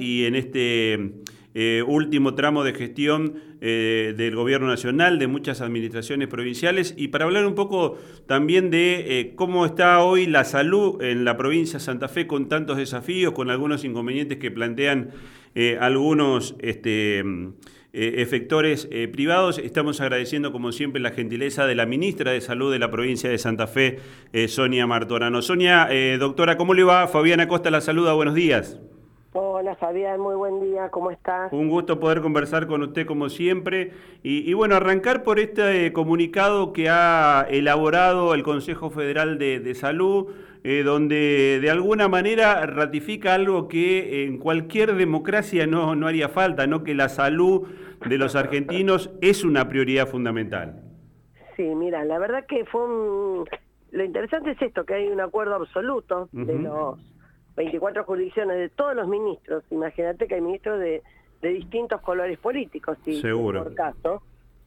y en este eh, último tramo de gestión eh, del Gobierno Nacional, de muchas administraciones provinciales, y para hablar un poco también de eh, cómo está hoy la salud en la provincia de Santa Fe con tantos desafíos, con algunos inconvenientes que plantean algunos este, efectores privados. Estamos agradeciendo, como siempre, la gentileza de la ministra de Salud de la provincia de Santa Fe, Sonia Martorano. Sonia, doctora, ¿cómo le va? Fabiana Costa la saluda, buenos días. Hola Fabián, muy buen día, ¿cómo estás? Un gusto poder conversar con usted como siempre. Y, bueno, arrancar por este comunicado que ha elaborado el Consejo Federal de, Salud, eh, donde de alguna manera ratifica algo que en cualquier democracia no, no haría falta, ¿no? que la salud de los argentinos es una prioridad fundamental. Sí, mira, la verdad que fue un... Lo interesante es esto, que hay un acuerdo absoluto de los 24 jurisdicciones de todos los ministros, imagínate que hay ministros de, distintos colores políticos, sí, por caso,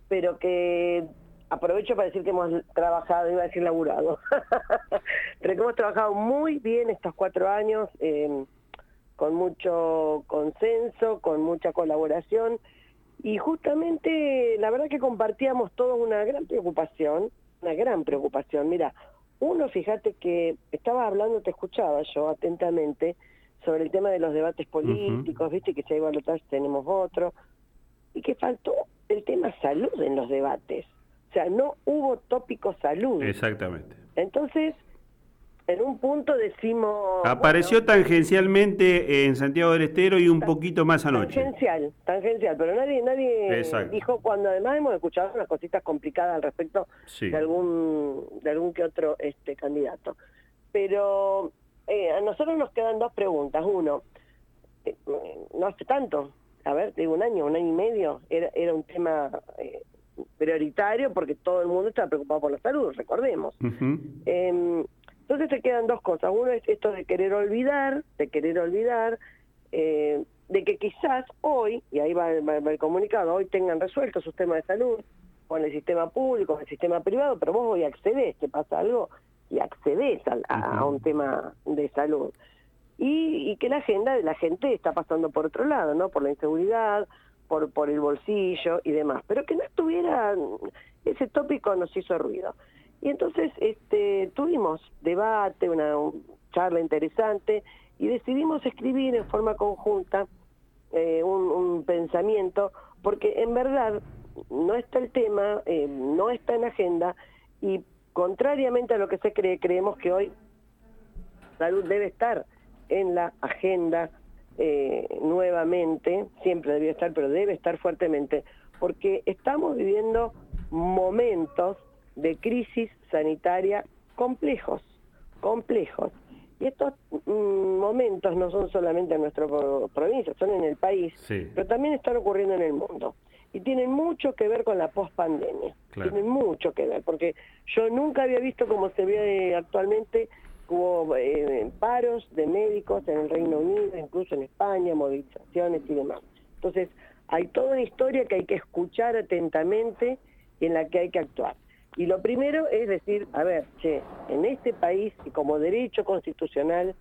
pero que aprovecho para decir que hemos trabajado, iba a decir laburado, pero que hemos trabajado muy bien estos cuatro años, em, con mucho consenso, con mucha colaboración, y justamente la verdad que compartíamos todos una gran preocupación, una gran preocupación. Mira, uno, fíjate que estaba hablando, te escuchaba yo atentamente, sobre el tema de los debates políticos, viste que si hay balotaje tenemos otro, y que faltó el tema salud en los debates. O sea, no hubo tópico salud. Exactamente. Entonces, en un punto decimos... Apareció tangencialmente en Santiago del Estero y un poquito más anoche. Tangencial, tangencial, pero nadie nadie dijo cuando además hemos escuchado unas cositas complicadas al respecto de algún de algún que otro este candidato. Pero eh, a nosotros nos quedan dos preguntas. Uno, eh, no hace tanto, a ver, digo un año, un año y medio, era, era un tema... Eh, prioritario porque todo el mundo estaba preocupado por la salud, recordemos. Entonces te quedan dos cosas. Uno es esto de querer olvidar, de querer olvidar, eh, de que quizás hoy, y ahí va, el comunicado, hoy tengan resuelto sus temas de salud con el sistema público, con el sistema privado, pero vos hoy accedés, te pasa algo, y accedes a, un tema de salud. Y, que la agenda de la gente está pasando por otro lado, ¿no? Por la inseguridad, por, por el bolsillo y demás. Pero que no estuviera, ese tópico nos hizo ruido. Y entonces este, tuvimos debate, una charla interesante y decidimos escribir en forma conjunta eh, un, pensamiento, porque en verdad no está el tema, eh, no está en agenda y contrariamente a lo que se cree, creemos que hoy salud debe estar en la agenda eh, nuevamente, siempre debió estar, pero debe estar fuertemente, porque estamos viviendo momentos de crisis sanitaria complejos, complejos. Y estos mm, momentos no son solamente en nuestra provincia, son en el país, pero también están ocurriendo en el mundo. Y tienen mucho que ver con la pospandemia. Tienen mucho que ver, porque yo nunca había visto como se ve actualmente, hubo eh, paros de médicos en el Reino Unido, incluso en España, movilizaciones y demás. Entonces, hay toda una historia que hay que escuchar atentamente y en la que hay que actuar. Y lo primero es decir, a ver, che, en este país y como derecho constitucional,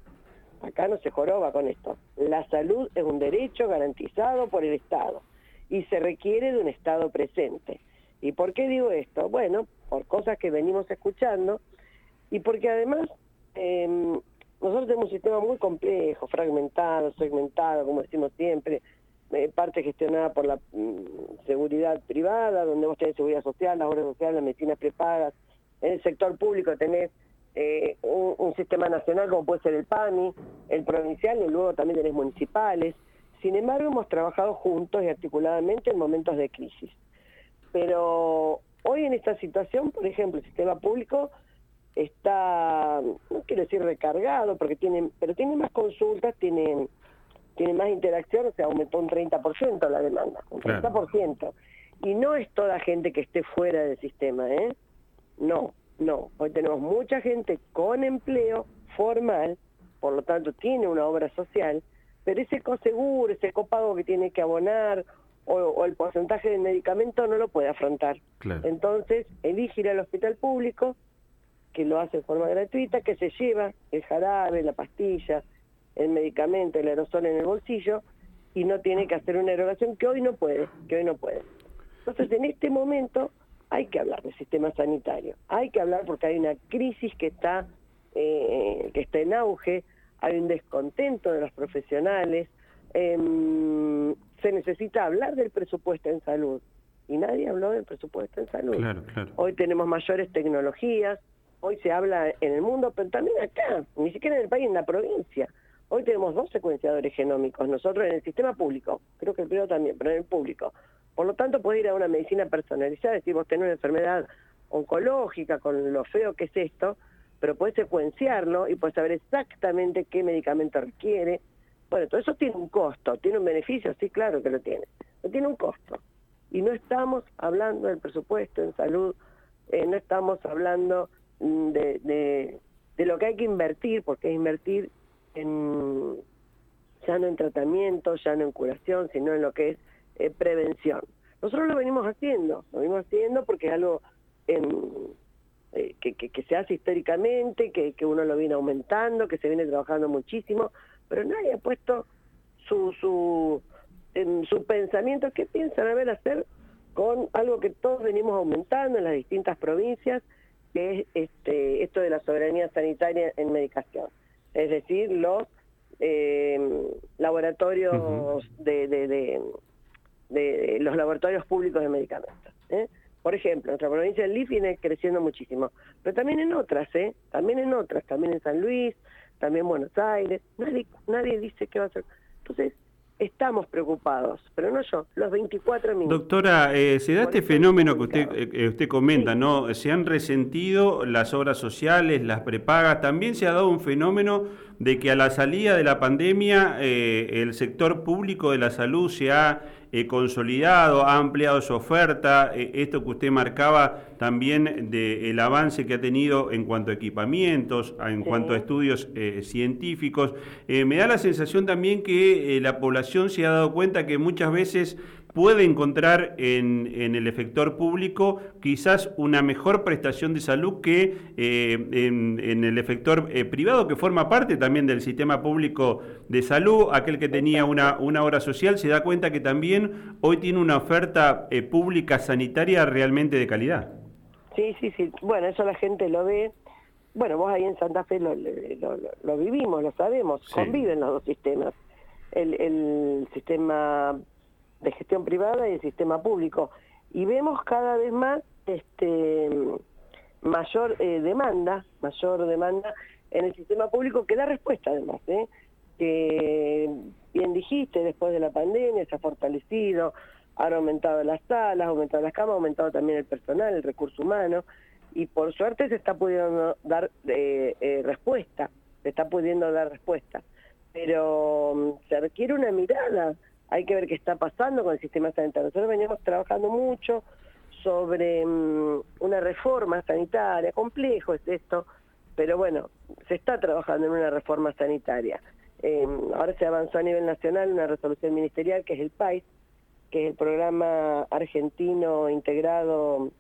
acá no se joroba con esto, la salud es un derecho garantizado por el Estado y se requiere de un Estado presente. ¿Y por qué digo esto? Bueno, por cosas que venimos escuchando y porque además em, nosotros tenemos un sistema muy complejo, fragmentado, segmentado, como decimos siempre, eh, parte gestionada por la mm, seguridad privada, donde vos tenés seguridad social, la obra social, las medicinas prepagas. En el sector público tenés eh, un, sistema nacional como puede ser el PAMI, el provincial y luego también tenés municipales. Sin embargo, hemos trabajado juntos y articuladamente en momentos de crisis. Pero hoy en esta situación, por ejemplo, el sistema público está, no quiero decir recargado, porque tienen, pero tiene más consultas, tienen tiene más interacción, o sea, aumentó un 30% la demanda, un 30%. Y no es toda gente que esté fuera del sistema, ¿eh? No, no. Hoy tenemos mucha gente con empleo formal, por lo tanto tiene una obra social, pero ese coseguro, ese copago que tiene que abonar o, el porcentaje del medicamento no lo puede afrontar. Entonces, elige ir al hospital público, que lo hace de forma gratuita, que se lleva el jarabe, la pastilla, el medicamento, el aerosol en el bolsillo y no tiene que hacer una erogación que hoy no puede, que hoy no puede. Entonces, en este momento hay que hablar del sistema sanitario, hay que hablar porque hay una crisis que está, eh, que está en auge, hay un descontento de los profesionales, em, se necesita hablar del presupuesto en salud y nadie habló del presupuesto en salud. Hoy tenemos mayores tecnologías, hoy se habla en el mundo, pero también acá, ni siquiera en el país, en la provincia. Hoy tenemos dos secuenciadores genómicos, nosotros en el sistema público, creo que el privado también, pero en el público. Por lo tanto, puede ir a una medicina personalizada, decir, vos tenés una enfermedad oncológica, con lo feo que es esto, pero puedes secuenciarlo y puedes saber exactamente qué medicamento requiere. Bueno, todo eso tiene un costo, tiene un beneficio, sí, claro que lo tiene, pero tiene un costo. Y no estamos hablando del presupuesto en salud, eh, no estamos hablando mm, de, de, lo que hay que invertir, porque es invertir en ya no en tratamiento, ya no en curación, sino en lo que es eh, prevención. Nosotros lo venimos haciendo, lo venimos haciendo porque es algo en, eh, que, que, se hace históricamente, que, uno lo viene aumentando, que se viene trabajando muchísimo, pero nadie ha puesto su, su, en su pensamiento qué piensan haber hacer con algo que todos venimos aumentando en las distintas provincias, que es este, esto de la soberanía sanitaria en medicación. Es decir, los eh, laboratorios de, de, de, los laboratorios públicos de medicamentos. ¿eh? Por ejemplo, nuestra provincia del LIF viene creciendo muchísimo, pero también en otras, ¿eh? También en otras, también en San Luis, también en Buenos Aires, nadie, nadie dice qué va a hacer. Entonces, estamos preocupados, pero no yo, los 24 minutos. Doctora, eh, se da este fenómeno que usted, eh, usted comenta, ¿no? Se han resentido las obras sociales, las prepagas, también se ha dado un fenómeno de que a la salida de la pandemia eh, el sector público de la salud se ha eh, consolidado, ha ampliado su oferta, eh, esto que usted marcaba también del avance que ha tenido en cuanto a equipamientos, en cuanto a estudios científicos. me da la sensación también que la población se ha dado cuenta que muchas veces puede encontrar en, en, el efector público quizás una mejor prestación de salud que eh, en, el efector eh, privado, que forma parte también del sistema público de salud, aquel que tenía una, una obra social, se da cuenta que también hoy tiene una oferta eh, pública sanitaria realmente de calidad. Sí, sí, sí. Bueno, eso la gente lo ve. Bueno, vos ahí en Santa Fe lo, lo, vivimos, lo sabemos, conviven los dos sistemas. El, el sistema de gestión privada y el sistema público. Y vemos cada vez más este mayor eh, demanda, mayor demanda en el sistema público que da respuesta además, ¿eh? que bien dijiste, después de la pandemia se ha fortalecido, han aumentado las salas, ha aumentado las camas, ha aumentado también el personal, el recurso humano, y por suerte se está pudiendo dar eh, eh respuesta, se está pudiendo dar respuesta, pero mm, se requiere una mirada hay que ver qué está pasando con el sistema sanitario. Nosotros veníamos trabajando mucho sobre mm, una reforma sanitaria, complejo es esto, pero bueno, se está trabajando en una reforma sanitaria. Em, ahora se avanzó a nivel nacional una resolución ministerial que es el PAIS, que es el programa argentino integrado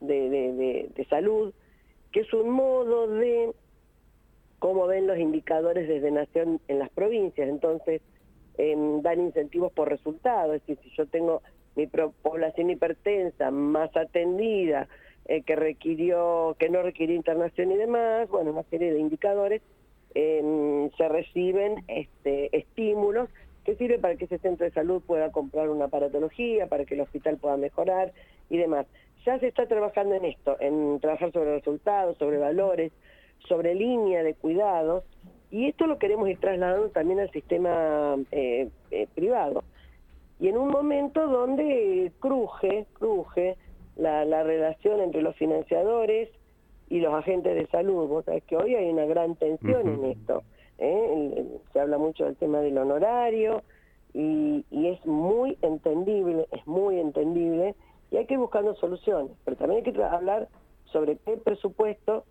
de, de salud, que es un modo de cómo ven los indicadores desde Nación en las provincias. Entonces, dan incentivos por resultados, es decir, si yo tengo mi población hipertensa más atendida, eh, que requirió, que no requirió internación y demás, bueno, una serie de indicadores, em, se reciben este, estímulos que sirven para que ese centro de salud pueda comprar una aparatología, para que el hospital pueda mejorar y demás. Ya se está trabajando en esto, en trabajar sobre resultados, sobre valores, sobre línea de cuidados, y esto lo queremos ir trasladando también al sistema eh, eh, privado. Y en un momento donde cruje, cruje la, relación entre los financiadores y los agentes de salud. Vos sabés que hoy hay una gran tensión en esto. ¿eh? Se habla mucho del tema del honorario y, y es muy entendible, es muy entendible y hay que ir buscando soluciones. Pero también hay que hablar sobre qué presupuesto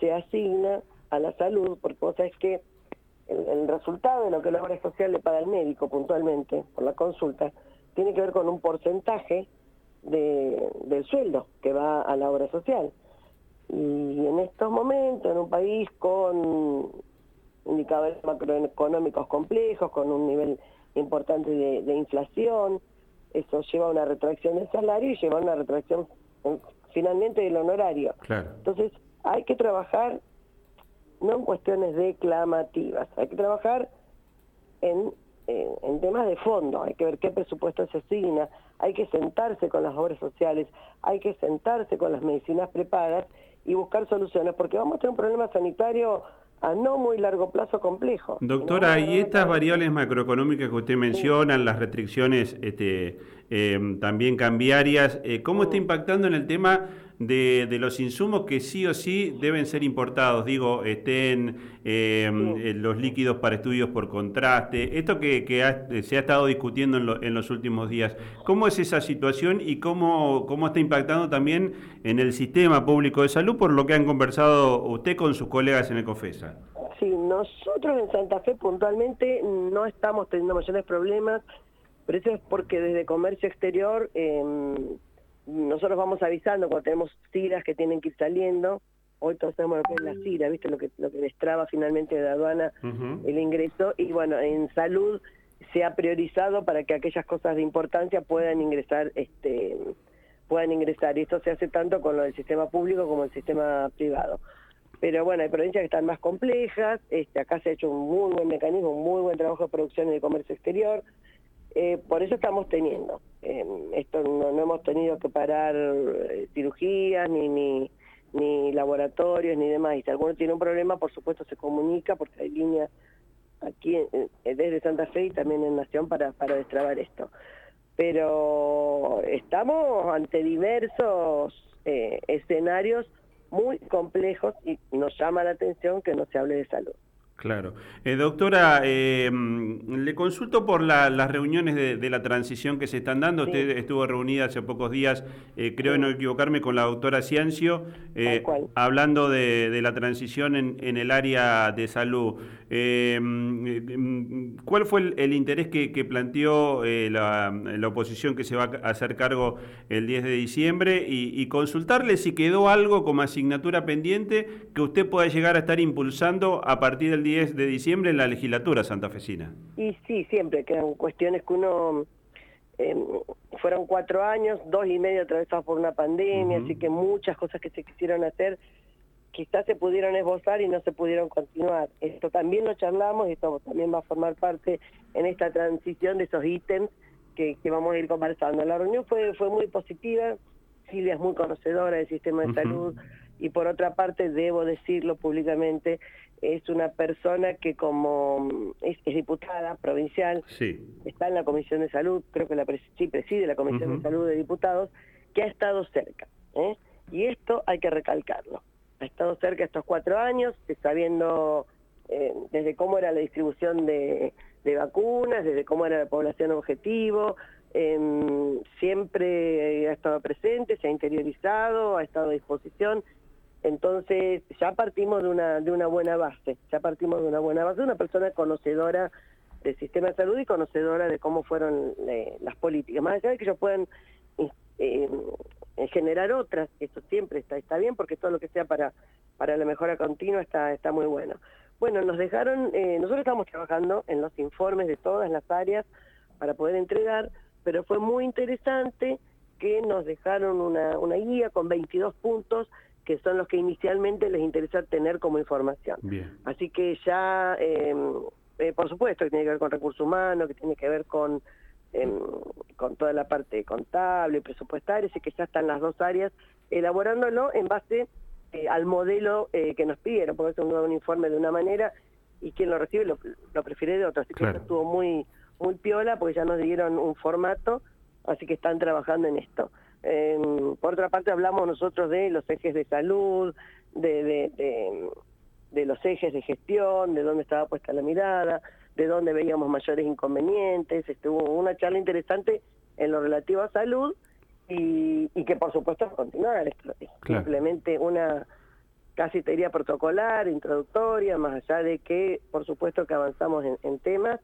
se asigna a la salud, porque vos sabés que el, resultado de lo que la obra social le paga al médico puntualmente por la consulta tiene que ver con un porcentaje de, del sueldo que va a la obra social. Y en estos momentos, en un país con indicadores macroeconómicos complejos, con un nivel importante de, inflación. Eso lleva a una retracción del salario y lleva a una retracción finalmente del honorario. Entonces, hay que trabajar no en cuestiones declamativas, hay que trabajar en, en temas de fondo, hay que ver qué presupuesto se asigna, hay que sentarse con las obras sociales, hay que sentarse con las medicinas prepagas y buscar soluciones, porque vamos a tener un problema sanitario a no muy largo plazo complejo. Doctora, y estas variables macroeconómicas que usted menciona, las restricciones este, eh, también cambiarias, eh, ¿cómo está impactando en el tema de, los insumos que sí o sí deben ser importados? Digo, estén em, eh, los líquidos para estudios por contraste, esto que, se ha estado discutiendo en, los últimos días. ¿Cómo es esa situación y cómo, cómo está impactando también en el sistema público de salud por lo que han conversado usted con sus colegas en Ecofesa? Sí, nosotros en Santa Fe puntualmente no estamos teniendo mayores problemas pero eso es porque desde comercio exterior em, nosotros vamos avisando cuando tenemos tiras que tienen que ir saliendo. Hoy todos sabemos lo que es la CIRA, ¿viste? Lo que, lo que destraba finalmente de aduana el ingreso. Y bueno, en salud se ha priorizado para que aquellas cosas de importancia puedan ingresar este puedan ingresar y esto se hace tanto con lo del sistema público como el sistema privado pero bueno hay provincias que están más complejas este acá se ha hecho un muy buen mecanismo un muy buen trabajo de producción y de comercio exterior eh, por eso estamos teniendo. Eh, esto no, hemos tenido que parar eh, cirugías ni, ni, ni laboratorios ni demás. Y si alguno tiene un problema, por supuesto se comunica porque hay líneas aquí desde Santa Fe y también en Nación para, para destrabar esto. Pero estamos ante diversos escenarios muy complejos y nos llama la atención que no se hable de salud. Claro. Eh, doctora, eh, le consulto por las reuniones de, la transición que se están dando. Usted estuvo reunida hace pocos días, eh, creo no equivocarme, con la doctora Ciencio, hablando de, la transición en, el área de salud. ¿Cuál fue el, interés que, planteó la, oposición que se va a hacer cargo el 10 de diciembre? Y, y consultarle si quedó algo como asignatura pendiente que usted pueda llegar a estar impulsando a partir del 10 de diciembre en la legislatura santafesina. Y sí, siempre quedan cuestiones que uno... Em, fueron cuatro años, dos y medio atravesados por una pandemia, así que muchas cosas que se quisieron hacer quizás se pudieron esbozar y no se pudieron continuar. Esto también lo charlamos y esto también va a formar parte en esta transición de esos ítems que, vamos a ir conversando. La reunión fue, fue muy positiva, Silvia es muy conocedora del sistema de salud y por otra parte, debo decirlo públicamente, es una persona que como es, diputada provincial, está en la Comisión de Salud, creo que la sí preside la Comisión de Salud de Diputados, que ha estado cerca. ¿eh? Y esto hay que recalcarlo. Ha estado cerca estos cuatro años, sabiendo eh, desde cómo era la distribución de, vacunas, desde cómo era la población objetivo, em, siempre ha estado presente, se ha interiorizado, ha estado a disposición. Entonces ya partimos de una, de una buena base, ya partimos de una buena base, una persona conocedora del sistema de salud y conocedora de cómo fueron eh, las políticas, más allá de que ellos puedan eh, generar otras, eso siempre está, está bien porque todo lo que sea para, para la mejora continua está, está muy bueno. Bueno, nos dejaron, eh, nosotros estamos trabajando en los informes de todas las áreas para poder entregar, pero fue muy interesante que nos dejaron una, una guía con 22 puntos que son los que inicialmente les interesa tener como información. Así que ya, em, eh, por supuesto, que tiene que ver con recursos humanos, que tiene que ver con, em, con toda la parte contable, presupuestaria, así que ya están las dos áreas elaborándolo en base eh, al modelo eh, que nos pidieron, porque es un, informe de una manera y quien lo recibe lo, prefiere de otra. Así que estuvo muy, muy piola porque ya nos dieron un formato, así que están trabajando en esto. por otra parte, hablamos nosotros de los ejes de salud, de, de, los ejes de gestión, de dónde estaba puesta la mirada, de dónde veíamos mayores inconvenientes. Estuvo una charla interesante en lo relativo a salud y, que por supuesto continuar. Es simplemente una casi te diría protocolar, introductoria, más allá de que por supuesto que avanzamos en, temas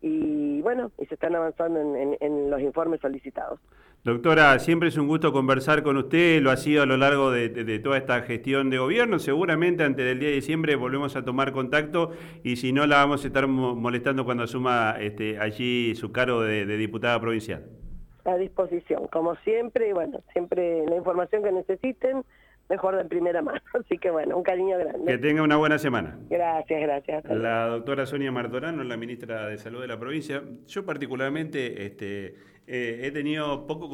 y bueno, y se están avanzando en, los informes solicitados. Doctora, siempre es un gusto conversar con usted, lo ha sido a lo largo de, toda esta gestión de gobierno, seguramente antes del día de diciembre volvemos a tomar contacto y si no la vamos a estar molestando cuando asuma este, allí su cargo de, de diputada provincial. A disposición, como siempre, bueno, siempre la información que necesiten, mejor de primera mano. Así que bueno, un cariño grande. Que tenga una buena semana. Gracias, gracias. La doctora Sonia Martorano, la ministra de Salud de la provincia. Yo particularmente este, eh, he tenido poco